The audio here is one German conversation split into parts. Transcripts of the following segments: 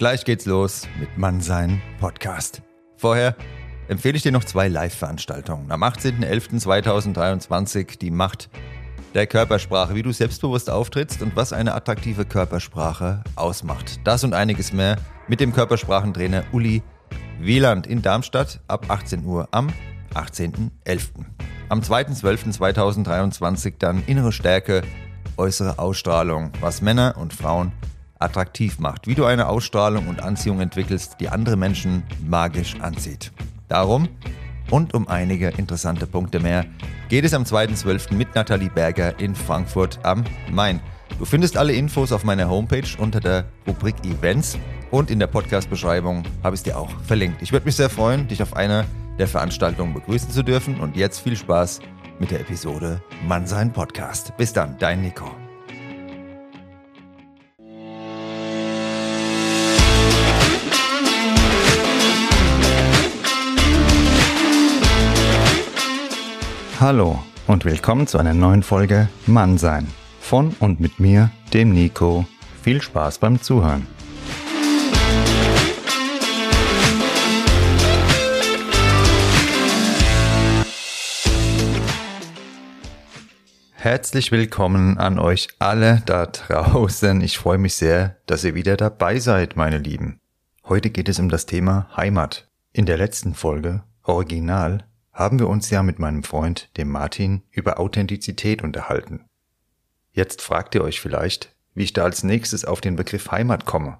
Gleich geht's los mit Mannsein Podcast. Vorher empfehle ich dir noch zwei Live-Veranstaltungen. Am 18.11.2023 die Macht der Körpersprache, wie du selbstbewusst auftrittst und was eine attraktive Körpersprache ausmacht. Das und einiges mehr mit dem Körpersprachentrainer Uli Wieland in Darmstadt ab 18 Uhr am 18.11. Am 2.12.2023 dann innere Stärke, äußere Ausstrahlung, was Männer und Frauen attraktiv macht, wie du eine Ausstrahlung und Anziehung entwickelst, die andere Menschen magisch anzieht. Darum und um einige interessante Punkte mehr geht es am 2.12. mit Nathalie Berger in Frankfurt am Main. Du findest alle Infos auf meiner Homepage unter der Rubrik Events und in der Podcast-Beschreibung habe ich es dir auch verlinkt. Ich würde mich sehr freuen, dich auf einer der Veranstaltungen begrüßen zu dürfen und jetzt viel Spaß mit der Episode Mannsein Podcast. Bis dann, dein Nico. Hallo und willkommen zu einer neuen Folge Mannsein. Von und mit mir, dem Nico. Viel Spaß beim Zuhören. Herzlich willkommen an euch alle da draußen. Ich freue mich sehr, dass ihr wieder dabei seid, meine Lieben. Heute geht es um das Thema Heimat. In der letzten Folge, Original, haben wir uns ja mit meinem Freund, dem Martin, über Authentizität unterhalten. Jetzt fragt ihr euch vielleicht, wie ich da als nächstes auf den Begriff Heimat komme.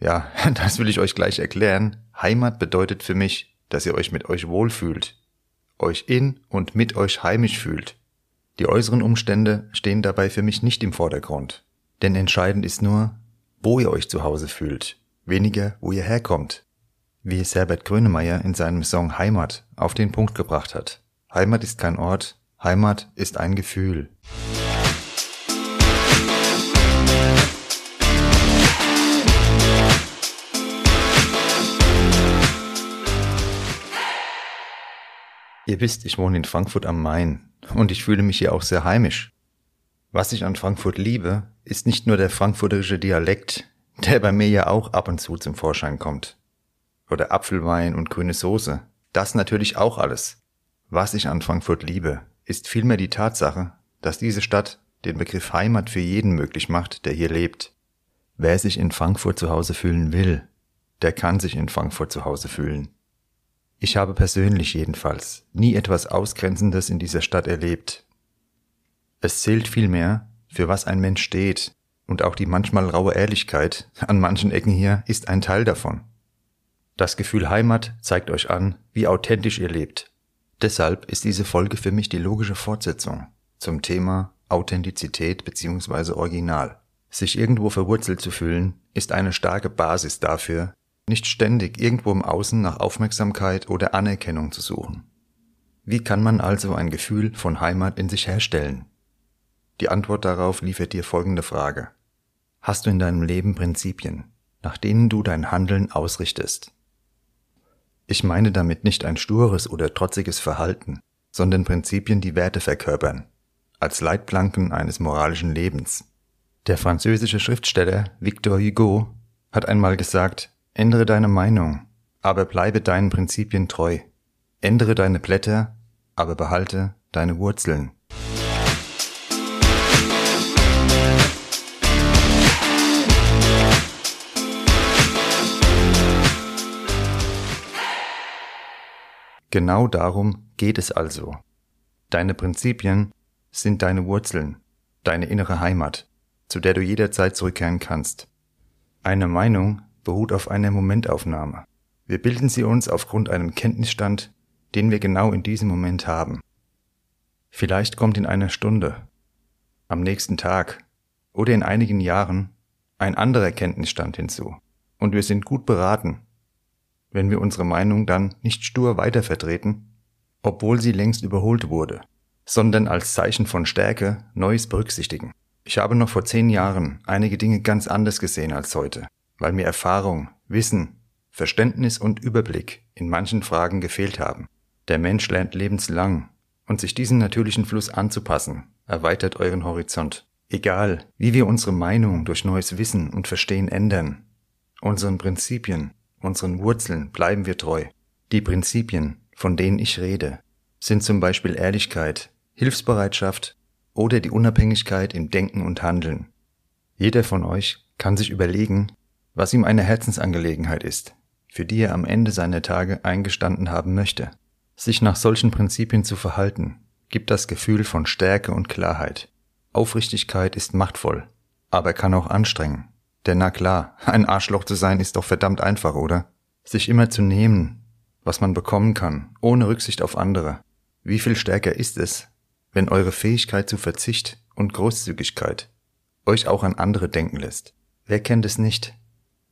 Ja, das will ich euch gleich erklären. Heimat bedeutet für mich, dass ihr euch mit euch wohlfühlt, euch in und mit euch heimisch fühlt. Die äußeren Umstände stehen dabei für mich nicht im Vordergrund. Denn entscheidend ist nur, wo ihr euch zu Hause fühlt, weniger, wo ihr herkommt wie es Herbert Grönemeyer in seinem Song Heimat auf den Punkt gebracht hat. Heimat ist kein Ort, Heimat ist ein Gefühl. Ihr wisst, ich wohne in Frankfurt am Main und ich fühle mich hier auch sehr heimisch. Was ich an Frankfurt liebe, ist nicht nur der frankfurterische Dialekt, der bei mir ja auch ab und zu zum Vorschein kommt oder Apfelwein und grüne Soße. Das natürlich auch alles. Was ich an Frankfurt liebe, ist vielmehr die Tatsache, dass diese Stadt den Begriff Heimat für jeden möglich macht, der hier lebt. Wer sich in Frankfurt zu Hause fühlen will, der kann sich in Frankfurt zu Hause fühlen. Ich habe persönlich jedenfalls nie etwas Ausgrenzendes in dieser Stadt erlebt. Es zählt vielmehr, für was ein Mensch steht, und auch die manchmal raue Ehrlichkeit an manchen Ecken hier ist ein Teil davon. Das Gefühl Heimat zeigt euch an, wie authentisch ihr lebt. Deshalb ist diese Folge für mich die logische Fortsetzung zum Thema Authentizität bzw. Original. Sich irgendwo verwurzelt zu fühlen, ist eine starke Basis dafür, nicht ständig irgendwo im Außen nach Aufmerksamkeit oder Anerkennung zu suchen. Wie kann man also ein Gefühl von Heimat in sich herstellen? Die Antwort darauf liefert dir folgende Frage. Hast du in deinem Leben Prinzipien, nach denen du dein Handeln ausrichtest? Ich meine damit nicht ein stures oder trotziges Verhalten, sondern Prinzipien, die Werte verkörpern, als Leitplanken eines moralischen Lebens. Der französische Schriftsteller Victor Hugo hat einmal gesagt, ändere deine Meinung, aber bleibe deinen Prinzipien treu. Ändere deine Blätter, aber behalte deine Wurzeln. Genau darum geht es also. Deine Prinzipien sind deine Wurzeln, deine innere Heimat, zu der du jederzeit zurückkehren kannst. Eine Meinung beruht auf einer Momentaufnahme. Wir bilden sie uns aufgrund einem Kenntnisstand, den wir genau in diesem Moment haben. Vielleicht kommt in einer Stunde, am nächsten Tag oder in einigen Jahren ein anderer Kenntnisstand hinzu, und wir sind gut beraten, wenn wir unsere Meinung dann nicht stur weitervertreten, obwohl sie längst überholt wurde, sondern als Zeichen von Stärke Neues berücksichtigen. Ich habe noch vor zehn Jahren einige Dinge ganz anders gesehen als heute, weil mir Erfahrung, Wissen, Verständnis und Überblick in manchen Fragen gefehlt haben. Der Mensch lernt lebenslang und sich diesem natürlichen Fluss anzupassen, erweitert euren Horizont. Egal, wie wir unsere Meinung durch neues Wissen und Verstehen ändern, Unseren Prinzipien, unseren Wurzeln bleiben wir treu. Die Prinzipien, von denen ich rede, sind zum Beispiel Ehrlichkeit, Hilfsbereitschaft oder die Unabhängigkeit im Denken und Handeln. Jeder von euch kann sich überlegen, was ihm eine Herzensangelegenheit ist, für die er am Ende seiner Tage eingestanden haben möchte. Sich nach solchen Prinzipien zu verhalten, gibt das Gefühl von Stärke und Klarheit. Aufrichtigkeit ist machtvoll, aber kann auch anstrengen. Denn na klar, ein Arschloch zu sein ist doch verdammt einfach, oder? Sich immer zu nehmen, was man bekommen kann, ohne Rücksicht auf andere. Wie viel stärker ist es, wenn eure Fähigkeit zu Verzicht und Großzügigkeit euch auch an andere denken lässt? Wer kennt es nicht,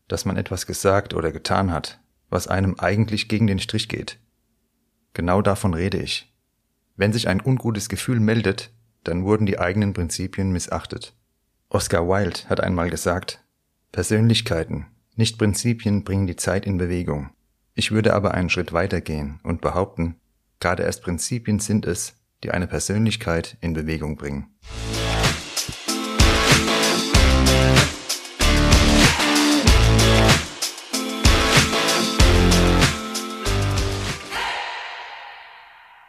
dass man etwas gesagt oder getan hat, was einem eigentlich gegen den Strich geht? Genau davon rede ich. Wenn sich ein ungutes Gefühl meldet, dann wurden die eigenen Prinzipien missachtet. Oscar Wilde hat einmal gesagt, Persönlichkeiten, nicht Prinzipien bringen die Zeit in Bewegung. Ich würde aber einen Schritt weiter gehen und behaupten, gerade erst Prinzipien sind es, die eine Persönlichkeit in Bewegung bringen.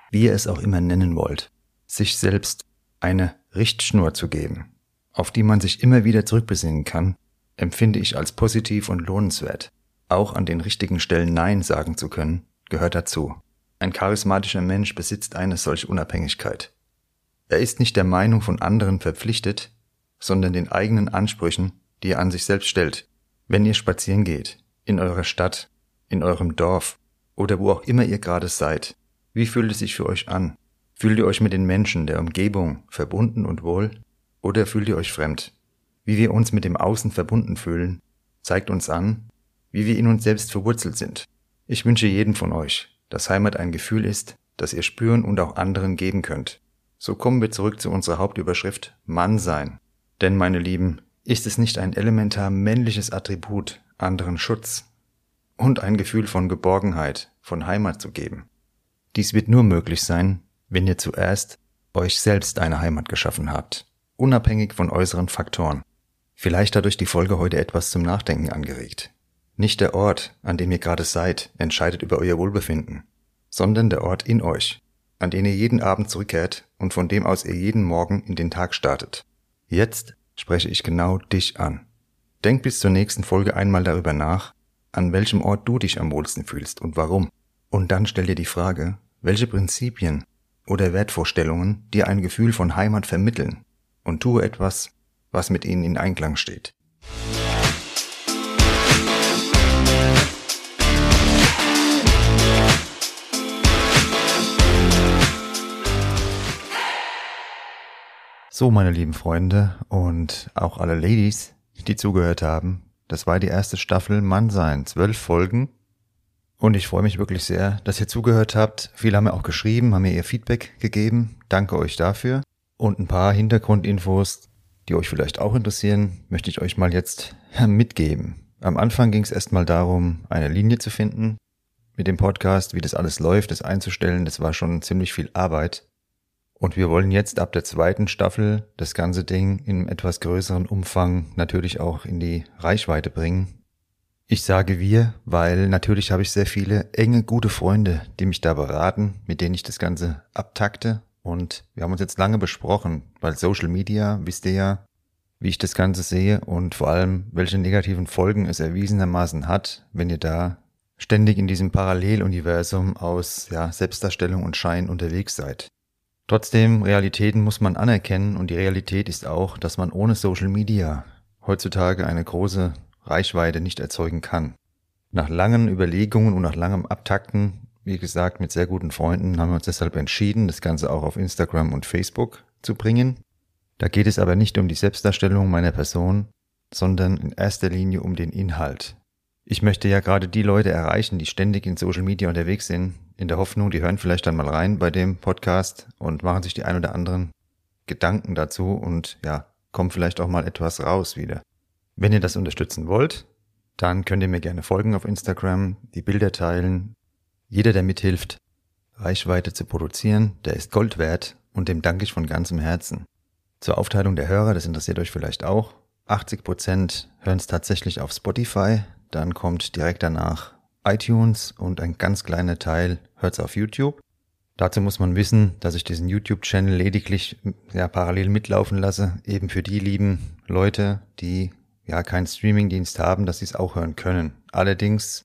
Wie ihr es auch immer nennen wollt, sich selbst eine Richtschnur zu geben, auf die man sich immer wieder zurückbesinnen kann, empfinde ich als positiv und lohnenswert. Auch an den richtigen Stellen Nein sagen zu können, gehört dazu. Ein charismatischer Mensch besitzt eine solche Unabhängigkeit. Er ist nicht der Meinung von anderen verpflichtet, sondern den eigenen Ansprüchen, die er an sich selbst stellt. Wenn ihr spazieren geht, in eurer Stadt, in eurem Dorf oder wo auch immer ihr gerade seid, wie fühlt es sich für euch an? Fühlt ihr euch mit den Menschen der Umgebung verbunden und wohl oder fühlt ihr euch fremd? Wie wir uns mit dem Außen verbunden fühlen, zeigt uns an, wie wir in uns selbst verwurzelt sind. Ich wünsche jedem von euch, dass Heimat ein Gefühl ist, das ihr spüren und auch anderen geben könnt. So kommen wir zurück zu unserer Hauptüberschrift Mann sein. Denn, meine Lieben, ist es nicht ein elementar männliches Attribut, anderen Schutz und ein Gefühl von Geborgenheit, von Heimat zu geben? Dies wird nur möglich sein, wenn ihr zuerst euch selbst eine Heimat geschaffen habt, unabhängig von äußeren Faktoren. Vielleicht hat euch die Folge heute etwas zum Nachdenken angeregt. Nicht der Ort, an dem ihr gerade seid, entscheidet über euer Wohlbefinden, sondern der Ort in euch, an den ihr jeden Abend zurückkehrt und von dem aus ihr jeden Morgen in den Tag startet. Jetzt spreche ich genau dich an. Denk bis zur nächsten Folge einmal darüber nach, an welchem Ort du dich am wohlsten fühlst und warum. Und dann stell dir die Frage, welche Prinzipien oder Wertvorstellungen dir ein Gefühl von Heimat vermitteln und tue etwas, was mit ihnen in Einklang steht. So, meine lieben Freunde und auch alle Ladies, die zugehört haben, das war die erste Staffel Mannsein, zwölf Folgen. Und ich freue mich wirklich sehr, dass ihr zugehört habt. Viele haben mir auch geschrieben, haben mir ihr Feedback gegeben. Danke euch dafür. Und ein paar Hintergrundinfos die euch vielleicht auch interessieren, möchte ich euch mal jetzt mitgeben. Am Anfang ging es erstmal darum, eine Linie zu finden mit dem Podcast, wie das alles läuft, das einzustellen. Das war schon ziemlich viel Arbeit. Und wir wollen jetzt ab der zweiten Staffel das ganze Ding in etwas größeren Umfang natürlich auch in die Reichweite bringen. Ich sage wir, weil natürlich habe ich sehr viele enge, gute Freunde, die mich da beraten, mit denen ich das Ganze abtakte und wir haben uns jetzt lange besprochen, weil Social Media, wisst ihr ja, wie ich das Ganze sehe und vor allem, welche negativen Folgen es erwiesenermaßen hat, wenn ihr da ständig in diesem Paralleluniversum aus ja, Selbstdarstellung und Schein unterwegs seid. Trotzdem, Realitäten muss man anerkennen und die Realität ist auch, dass man ohne Social Media heutzutage eine große Reichweite nicht erzeugen kann. Nach langen Überlegungen und nach langem Abtakten wie gesagt, mit sehr guten Freunden haben wir uns deshalb entschieden, das Ganze auch auf Instagram und Facebook zu bringen. Da geht es aber nicht um die Selbstdarstellung meiner Person, sondern in erster Linie um den Inhalt. Ich möchte ja gerade die Leute erreichen, die ständig in Social Media unterwegs sind, in der Hoffnung, die hören vielleicht dann mal rein bei dem Podcast und machen sich die ein oder anderen Gedanken dazu und ja, kommen vielleicht auch mal etwas raus wieder. Wenn ihr das unterstützen wollt, dann könnt ihr mir gerne folgen auf Instagram, die Bilder teilen, jeder, der mithilft, Reichweite zu produzieren, der ist Gold wert und dem danke ich von ganzem Herzen. Zur Aufteilung der Hörer, das interessiert euch vielleicht auch. 80% hören es tatsächlich auf Spotify, dann kommt direkt danach iTunes und ein ganz kleiner Teil hört's auf YouTube. Dazu muss man wissen, dass ich diesen YouTube-Channel lediglich ja, parallel mitlaufen lasse, eben für die lieben Leute, die ja keinen Streamingdienst haben, dass sie es auch hören können. Allerdings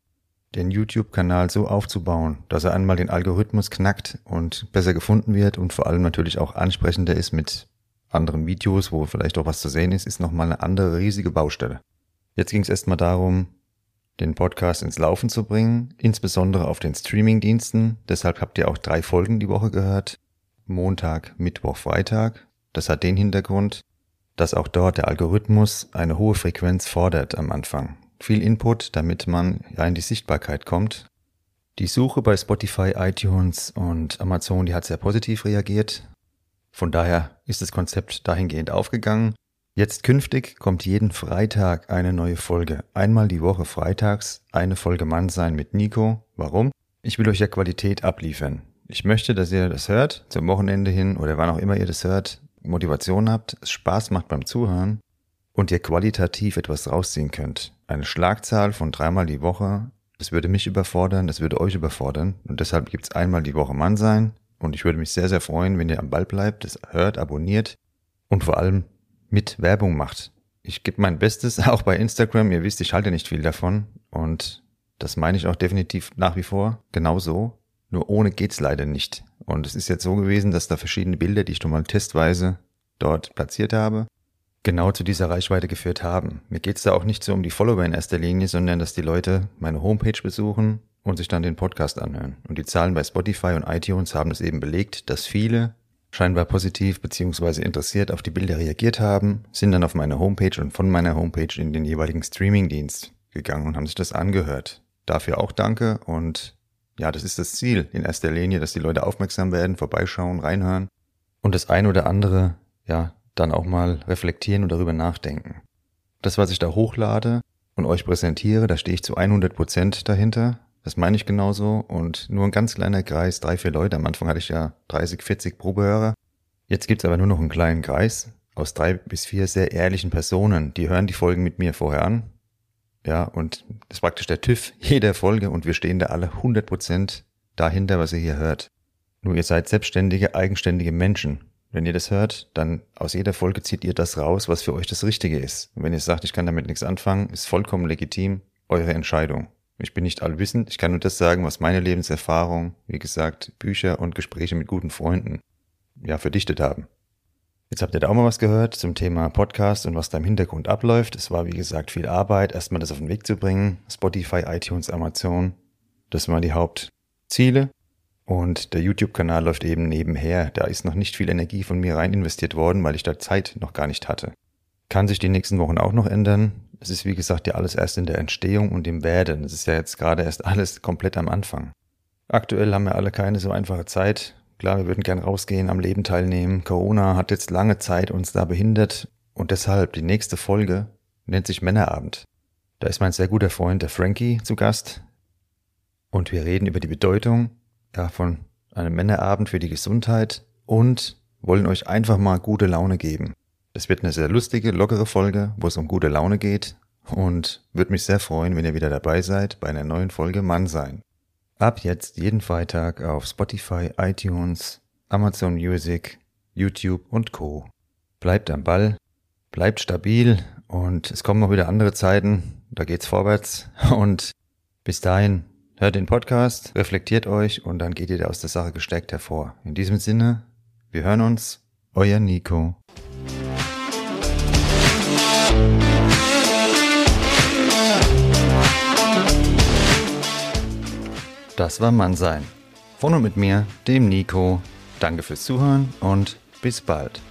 den YouTube-Kanal so aufzubauen, dass er einmal den Algorithmus knackt und besser gefunden wird und vor allem natürlich auch ansprechender ist mit anderen Videos, wo vielleicht auch was zu sehen ist, ist nochmal eine andere riesige Baustelle. Jetzt ging es erstmal darum, den Podcast ins Laufen zu bringen, insbesondere auf den Streamingdiensten. Deshalb habt ihr auch drei Folgen die Woche gehört. Montag, Mittwoch, Freitag. Das hat den Hintergrund, dass auch dort der Algorithmus eine hohe Frequenz fordert am Anfang. Viel Input, damit man ja in die Sichtbarkeit kommt. Die Suche bei Spotify, iTunes und Amazon, die hat sehr positiv reagiert. Von daher ist das Konzept dahingehend aufgegangen. Jetzt künftig kommt jeden Freitag eine neue Folge. Einmal die Woche freitags eine Folge Mann sein mit Nico. Warum? Ich will euch ja Qualität abliefern. Ich möchte, dass ihr das hört, zum Wochenende hin oder wann auch immer ihr das hört, Motivation habt, es Spaß macht beim Zuhören und ihr qualitativ etwas rausziehen könnt. Eine Schlagzahl von dreimal die Woche, das würde mich überfordern, das würde euch überfordern und deshalb gibt's einmal die Woche Mann sein und ich würde mich sehr, sehr freuen, wenn ihr am Ball bleibt, das hört, abonniert und vor allem mit Werbung macht. Ich gebe mein Bestes, auch bei Instagram. Ihr wisst, ich halte nicht viel davon. Und das meine ich auch definitiv nach wie vor genauso. Nur ohne geht's leider nicht. Und es ist jetzt so gewesen, dass da verschiedene Bilder, die ich schon mal testweise dort platziert habe, genau zu dieser Reichweite geführt haben. Mir geht's da auch nicht so um die Follower in erster Linie, sondern dass die Leute meine Homepage besuchen und sich dann den Podcast anhören. Und die Zahlen bei Spotify und iTunes haben es eben belegt, dass viele scheinbar positiv bzw. interessiert auf die Bilder reagiert haben, sind dann auf meine Homepage und von meiner Homepage in den jeweiligen Streamingdienst gegangen und haben sich das angehört. Dafür auch danke und ja, das ist das Ziel in erster Linie, dass die Leute aufmerksam werden, vorbeischauen, reinhören und das ein oder andere, ja, dann auch mal reflektieren und darüber nachdenken. Das, was ich da hochlade und euch präsentiere, da stehe ich zu 100 Prozent dahinter. Das meine ich genauso. Und nur ein ganz kleiner Kreis, drei, vier Leute. Am Anfang hatte ich ja 30, 40 Probehörer. Jetzt gibt's aber nur noch einen kleinen Kreis aus drei bis vier sehr ehrlichen Personen. Die hören die Folgen mit mir vorher an. Ja, und das ist praktisch der TÜV jeder Folge und wir stehen da alle 100 Prozent dahinter, was ihr hier hört. Nur ihr seid selbstständige, eigenständige Menschen. Wenn ihr das hört, dann aus jeder Folge zieht ihr das raus, was für euch das Richtige ist. Und wenn ihr sagt, ich kann damit nichts anfangen, ist vollkommen legitim, eure Entscheidung. Ich bin nicht allwissend, ich kann nur das sagen, was meine Lebenserfahrung, wie gesagt, Bücher und Gespräche mit guten Freunden, ja, verdichtet haben. Jetzt habt ihr da auch mal was gehört zum Thema Podcast und was da im Hintergrund abläuft. Es war, wie gesagt, viel Arbeit, erstmal das auf den Weg zu bringen. Spotify, iTunes, Amazon. Das waren die Hauptziele. Und der YouTube-Kanal läuft eben nebenher. Da ist noch nicht viel Energie von mir rein investiert worden, weil ich da Zeit noch gar nicht hatte. Kann sich die nächsten Wochen auch noch ändern. Es ist wie gesagt ja alles erst in der Entstehung und im Werden. Es ist ja jetzt gerade erst alles komplett am Anfang. Aktuell haben wir alle keine so einfache Zeit. Klar, wir würden gern rausgehen, am Leben teilnehmen. Corona hat jetzt lange Zeit uns da behindert und deshalb die nächste Folge nennt sich Männerabend. Da ist mein sehr guter Freund, der Frankie, zu Gast. Und wir reden über die Bedeutung ja, von einem Männerabend für die Gesundheit und wollen euch einfach mal gute Laune geben. Es wird eine sehr lustige, lockere Folge, wo es um gute Laune geht und würde mich sehr freuen, wenn ihr wieder dabei seid bei einer neuen Folge Mann sein. Ab jetzt jeden Freitag auf Spotify, iTunes, Amazon Music, YouTube und Co. Bleibt am Ball, bleibt stabil und es kommen noch wieder andere Zeiten, da geht's vorwärts und bis dahin hört den Podcast, reflektiert euch und dann geht ihr aus der Sache gestärkt hervor. In diesem Sinne, wir hören uns, euer Nico. Das war Mannsein. Von und mit mir, dem Nico. Danke fürs Zuhören und bis bald.